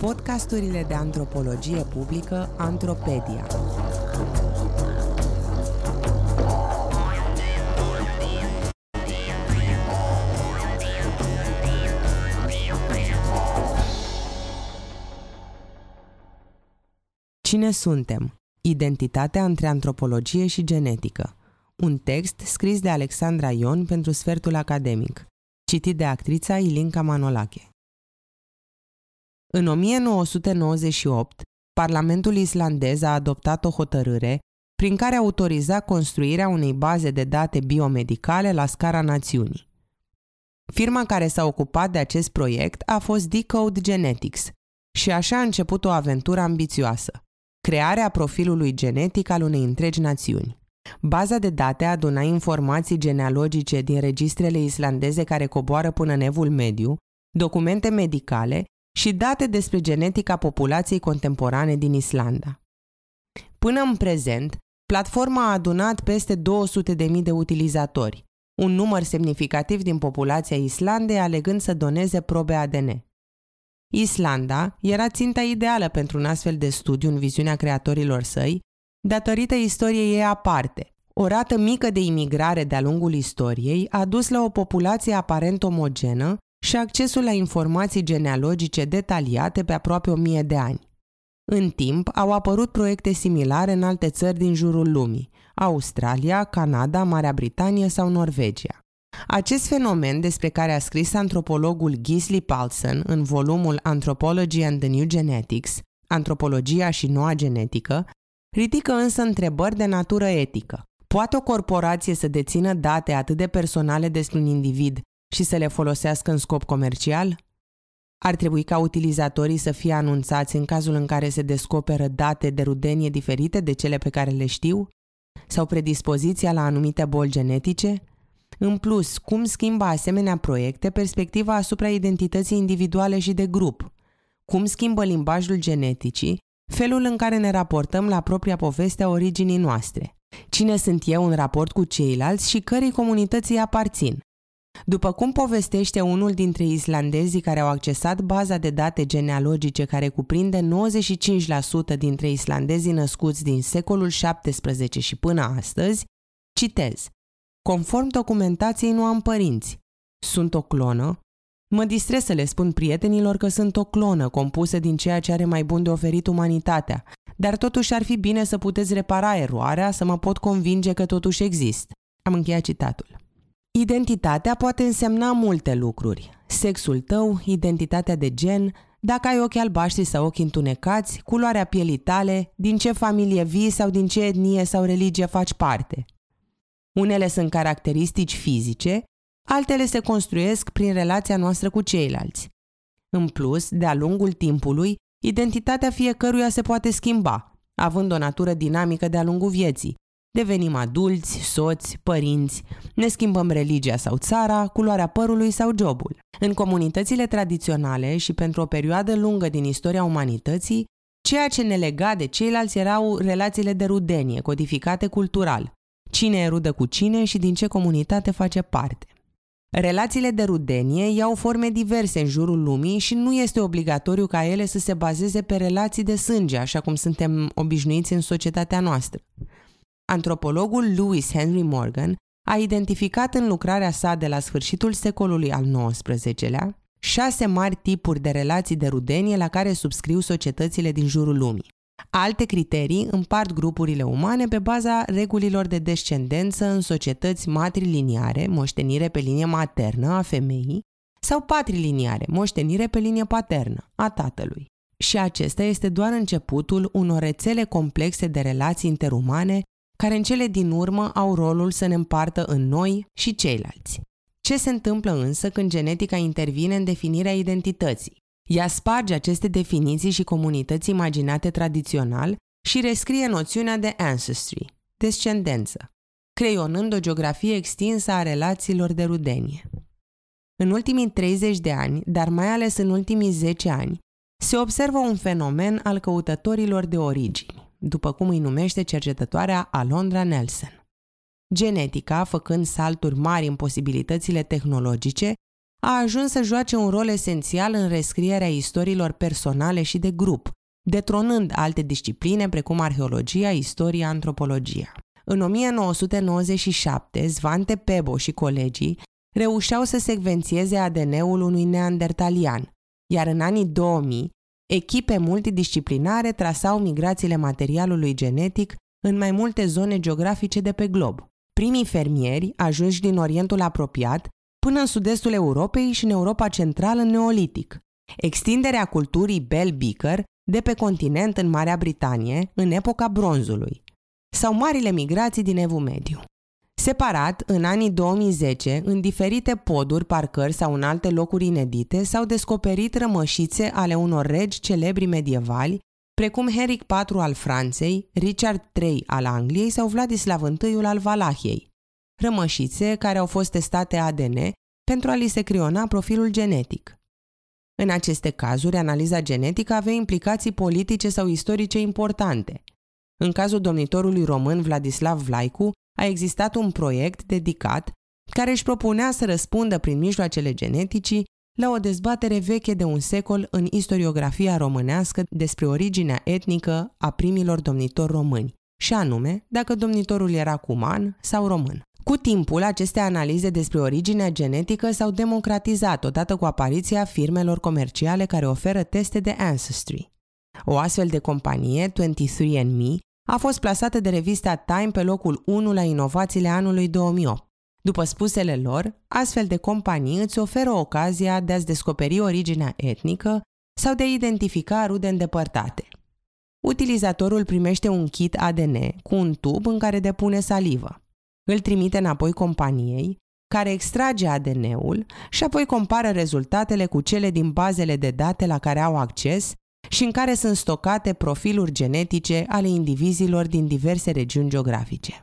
Podcasturile de antropologie publică Antropedia. Cine suntem? Identitatea între antropologie și genetică. Un text scris de Alexandra Ion pentru Sfertul Academic, citit de actrița Ilinca Manolache. În 1998, Parlamentul islandez a adoptat o hotărâre prin care autoriza construirea unei baze de date biomedicale la scara națiunii. Firma care s-a ocupat de acest proiect a fost Decode Genetics și așa a început o aventură ambițioasă, crearea profilului genetic al unei întregi națiuni. Baza de date aduna informații genealogice din registrele islandeze care coboară până în evul mediu, documente medicale și date despre genetica populației contemporane din Islanda. Până în prezent, platforma a adunat peste 200.000 de utilizatori, un număr semnificativ din populația Islandei alegând să doneze probe ADN. Islanda era ținta ideală pentru un astfel de studiu în viziunea creatorilor săi, datorită istoriei ei aparte. O rată mică de imigrare de-a lungul istoriei a dus la o populație aparent omogenă și accesul la informații genealogice detaliate pe aproape o mie de ani. În timp, au apărut proiecte similare în alte țări din jurul lumii, Australia, Canada, Marea Britanie sau Norvegia. Acest fenomen despre care a scris antropologul Gisli Paulsen în volumul Anthropology and the New Genetics, Antropologia și noua genetică, ridică însă întrebări de natură etică. Poate o corporație să dețină date atât de personale despre un individ și să le folosească în scop comercial? Ar trebui ca utilizatorii să fie anunțați în cazul în care se descoperă date de rudenie diferite de cele pe care le știu? Sau predispoziția la anumite boli genetice? În plus, cum schimbă asemenea proiecte perspectiva asupra identității individuale și de grup? Cum schimbă limbajul geneticii felul în care ne raportăm la propria poveste a originii noastre? Cine sunt eu în raport cu ceilalți și cărei comunității aparțin? După cum povestește unul dintre islandezii care au accesat baza de date genealogice care cuprinde 95% dintre islandezii născuți din secolul XVII și până astăzi, citez. Conform documentației nu am părinți. Sunt o clonă. Mă distrez să le spun prietenilor că sunt o clonă compusă din ceea ce are mai bun de oferit umanitatea, dar totuși ar fi bine să puteți repara eroarea, să mă pot convinge că totuși exist. Am încheiat citatul. Identitatea poate însemna multe lucruri. Sexul tău, identitatea de gen, dacă ai ochi albaștri sau ochi întunecați, culoarea pielii tale, din ce familie vii sau din ce etnie sau religie faci parte. Unele sunt caracteristici fizice, altele se construiesc prin relația noastră cu ceilalți. În plus, de-a lungul timpului, identitatea fiecăruia se poate schimba, având o natură dinamică de-a lungul vieții, Devenim adulți, soți, părinți, ne schimbăm religia sau țara, culoarea părului sau jobul. În comunitățile tradiționale și pentru o perioadă lungă din istoria umanității, ceea ce ne lega de ceilalți erau relațiile de rudenie, codificate cultural. Cine e rudă cu cine și din ce comunitate face parte. Relațiile de rudenie iau forme diverse în jurul lumii și nu este obligatoriu ca ele să se bazeze pe relații de sânge, așa cum suntem obișnuiți în societatea noastră. Antropologul Louis Henry Morgan a identificat în lucrarea sa de la sfârșitul secolului al XIX-lea șase mari tipuri de relații de rudenie la care subscriu societățile din jurul lumii. Alte criterii împart grupurile umane pe baza regulilor de descendență în societăți matriliniare, moștenire pe linie maternă a femeii, sau patriliniare, moștenire pe linie paternă a tatălui. Și acesta este doar începutul unor rețele complexe de relații interumane care în cele din urmă au rolul să ne împartă în noi și ceilalți. Ce se întâmplă însă când genetica intervine în definirea identității? Ea sparge aceste definiții și comunități imaginate tradițional și rescrie noțiunea de ancestry, descendență, creionând o geografie extinsă a relațiilor de rudenie. În ultimii 30 de ani, dar mai ales în ultimii 10 ani, se observă un fenomen al căutătorilor de origini după cum îi numește cercetătoarea Alondra Nelson. Genetica, făcând salturi mari în posibilitățile tehnologice, a ajuns să joace un rol esențial în rescrierea istoriilor personale și de grup, detronând alte discipline precum arheologia, istoria, antropologia. În 1997, Svante Pebo și colegii reușeau să secvențieze ADN-ul unui neandertalian, iar în anii 2000, echipe multidisciplinare trasau migrațiile materialului genetic în mai multe zone geografice de pe glob. Primii fermieri, ajunși din Orientul apropiat, până în sud-estul Europei și în Europa Centrală în Neolitic. Extinderea culturii Bell Beaker de pe continent în Marea Britanie în epoca bronzului sau marile migrații din Evul Mediu. Separat, în anii 2010, în diferite poduri, parcări sau în alte locuri inedite, s-au descoperit rămășițe ale unor regi celebri medievali, precum Henric IV al Franței, Richard III al Angliei sau Vladislav I al Valahiei. Rămășițe care au fost testate ADN pentru a li se criona profilul genetic. În aceste cazuri, analiza genetică avea implicații politice sau istorice importante. În cazul domnitorului român Vladislav Vlaicu, a existat un proiect dedicat care își propunea să răspundă prin mijloacele geneticii la o dezbatere veche de un secol în istoriografia românească despre originea etnică a primilor domnitori români, și anume dacă domnitorul era cuman sau român. Cu timpul, aceste analize despre originea genetică s-au democratizat odată cu apariția firmelor comerciale care oferă teste de Ancestry. O astfel de companie, 23andMe, a fost plasată de revista Time pe locul 1 la inovațiile anului 2008. După spusele lor, astfel de companii îți oferă ocazia de a-ți descoperi originea etnică sau de a identifica rude îndepărtate. Utilizatorul primește un kit ADN cu un tub în care depune salivă. Îl trimite înapoi companiei, care extrage ADN-ul și apoi compară rezultatele cu cele din bazele de date la care au acces și în care sunt stocate profiluri genetice ale indivizilor din diverse regiuni geografice.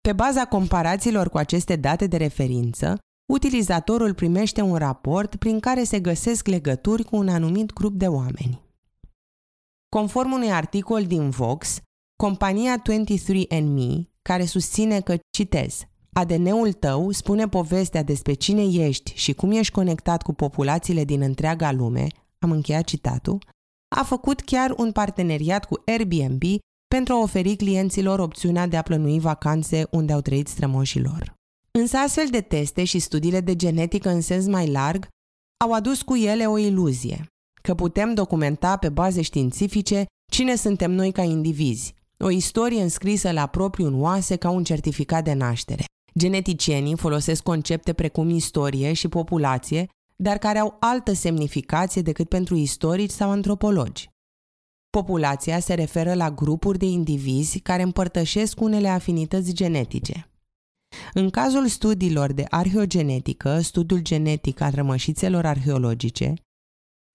Pe baza comparațiilor cu aceste date de referință, utilizatorul primește un raport prin care se găsesc legături cu un anumit grup de oameni. Conform unui articol din Vox, compania 23andMe, care susține că, citez, ADN-ul tău spune povestea despre cine ești și cum ești conectat cu populațiile din întreaga lume, am încheiat citatul, a făcut chiar un parteneriat cu Airbnb pentru a oferi clienților opțiunea de a plănui vacanțe unde au trăit strămoșii lor. Însă astfel de teste și studiile de genetică în sens mai larg au adus cu ele o iluzie, că putem documenta pe baze științifice cine suntem noi ca indivizi, o istorie înscrisă la propriu în oase ca un certificat de naștere. Geneticienii folosesc concepte precum istorie și populație dar care au altă semnificație decât pentru istorici sau antropologi. Populația se referă la grupuri de indivizi care împărtășesc unele afinități genetice. În cazul studiilor de arheogenetică, studiul genetic al rămășițelor arheologice,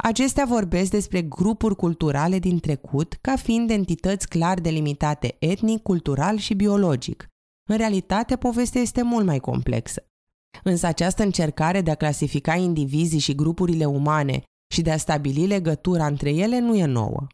acestea vorbesc despre grupuri culturale din trecut ca fiind entități clar delimitate etnic, cultural și biologic. În realitate, povestea este mult mai complexă. Însă această încercare de a clasifica indivizii și grupurile umane și de a stabili legătura între ele nu e nouă.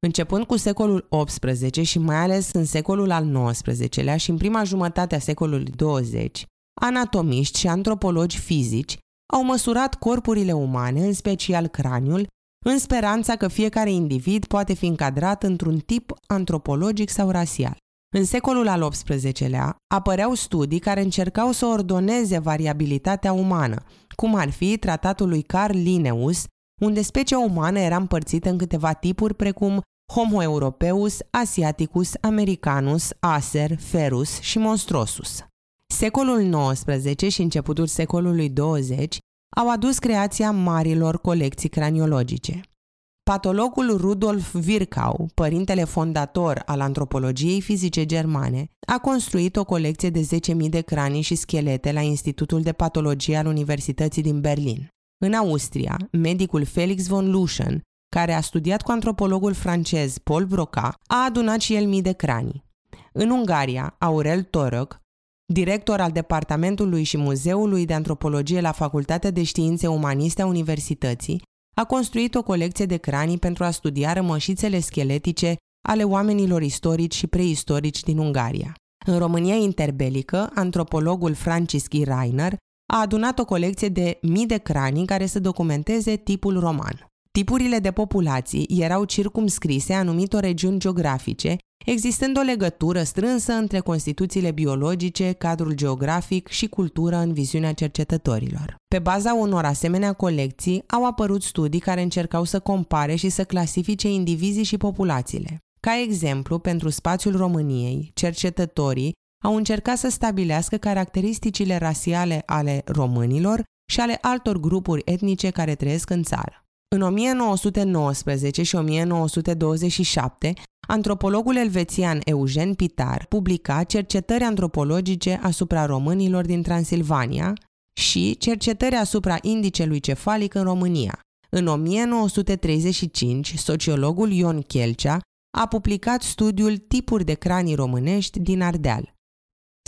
Începând cu secolul XVIII și mai ales în secolul al XIX-lea și în prima jumătate a secolului 20, anatomiști și antropologi fizici au măsurat corpurile umane, în special craniul, în speranța că fiecare individ poate fi încadrat într-un tip antropologic sau rasial. În secolul al XVIII-lea apăreau studii care încercau să ordoneze variabilitatea umană, cum ar fi tratatul lui Carl Linnaeus, unde specia umană era împărțită în câteva tipuri precum Homo europeus, Asiaticus, Americanus, Acer, Ferus și Monstrosus. Secolul XIX și începutul secolului 20 au adus creația marilor colecții craniologice. Patologul Rudolf Virchow, părintele fondator al antropologiei fizice germane, a construit o colecție de 10.000 de cranii și schelete la Institutul de Patologie al Universității din Berlin. În Austria, medicul Felix von Luschen, care a studiat cu antropologul francez Paul Broca, a adunat și el mii de cranii. În Ungaria, Aurel Torok, director al Departamentului și Muzeului de Antropologie la Facultatea de Științe Umaniste a Universității, a construit o colecție de cranii pentru a studia rămășițele scheletice ale oamenilor istorici și preistorici din Ungaria. În România interbelică, antropologul Francis G. Reiner a adunat o colecție de mii de cranii care să documenteze tipul roman. Tipurile de populații erau circumscrise anumitor regiuni geografice, existând o legătură strânsă între constituțiile biologice, cadrul geografic și cultură în viziunea cercetătorilor. Pe baza unor asemenea colecții au apărut studii care încercau să compare și să clasifice indivizii și populațiile. Ca exemplu, pentru spațiul României, cercetătorii au încercat să stabilească caracteristicile rasiale ale românilor și ale altor grupuri etnice care trăiesc în țară. În 1919 și 1927, antropologul elvețian Eugen Pitar publica cercetări antropologice asupra românilor din Transilvania și cercetări asupra indicelui cefalic în România. În 1935, sociologul Ion Chelcea a publicat studiul Tipuri de cranii românești din Ardeal.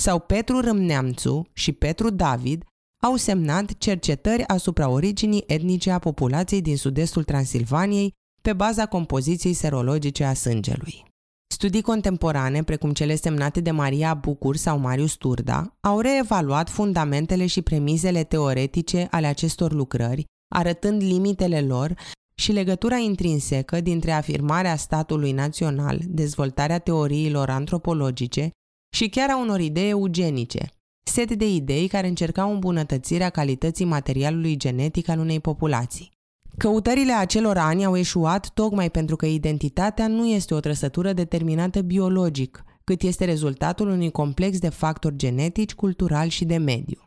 Sau Petru Râmneamțu și Petru David au semnat cercetări asupra originii etnice a populației din sud-estul Transilvaniei pe baza compoziției serologice a sângelui. Studii contemporane, precum cele semnate de Maria Bucur sau Marius Turda, au reevaluat fundamentele și premizele teoretice ale acestor lucrări, arătând limitele lor și legătura intrinsecă dintre afirmarea statului național, dezvoltarea teoriilor antropologice și chiar a unor idei eugenice, set de idei care încercau îmbunătățirea calității materialului genetic al unei populații. Căutările acelor ani au eșuat tocmai pentru că identitatea nu este o trăsătură determinată biologic, cât este rezultatul unui complex de factori genetici, cultural și de mediu.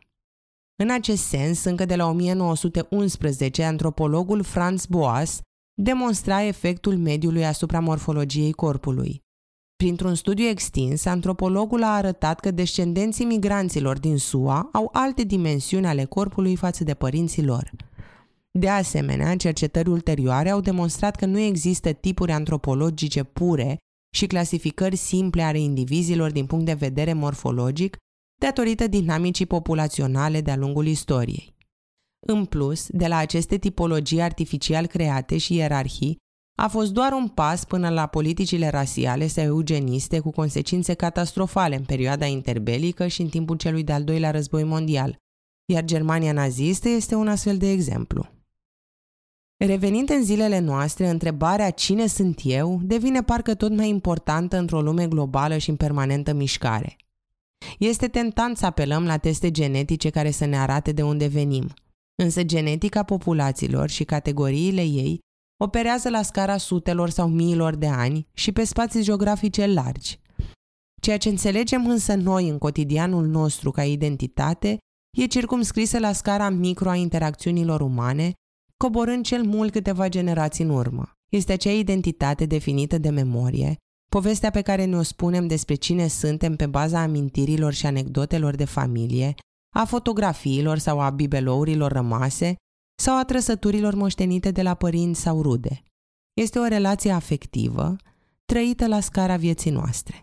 În acest sens, încă de la 1911, antropologul Franz Boas demonstra efectul mediului asupra morfologiei corpului. Printr-un studiu extins, antropologul a arătat că descendenții migranților din SUA au alte dimensiuni ale corpului față de părinții lor. De asemenea, cercetări ulterioare au demonstrat că nu există tipuri antropologice pure și clasificări simple ale indivizilor din punct de vedere morfologic, datorită dinamicii populaționale de-a lungul istoriei. În plus, de la aceste tipologii artificial create și ierarhii, a fost doar un pas până la politicile rasiale sau eugeniste cu consecințe catastrofale în perioada interbelică și în timpul celui de-al doilea război mondial, iar Germania nazistă este un astfel de exemplu. Revenind în zilele noastre, întrebarea cine sunt eu devine parcă tot mai importantă într-o lume globală și în permanentă mișcare. Este tentant să apelăm la teste genetice care să ne arate de unde venim, însă genetica populațiilor și categoriile ei operează la scara sutelor sau miilor de ani și pe spații geografice largi. Ceea ce înțelegem însă noi în cotidianul nostru ca identitate e circumscrisă la scara micro a interacțiunilor umane, coborând cel mult câteva generații în urmă. Este acea identitate definită de memorie, povestea pe care ne-o spunem despre cine suntem pe baza amintirilor și anecdotelor de familie, a fotografiilor sau a bibelourilor rămase sau a trăsăturilor moștenite de la părinți sau rude. Este o relație afectivă, trăită la scara vieții noastre.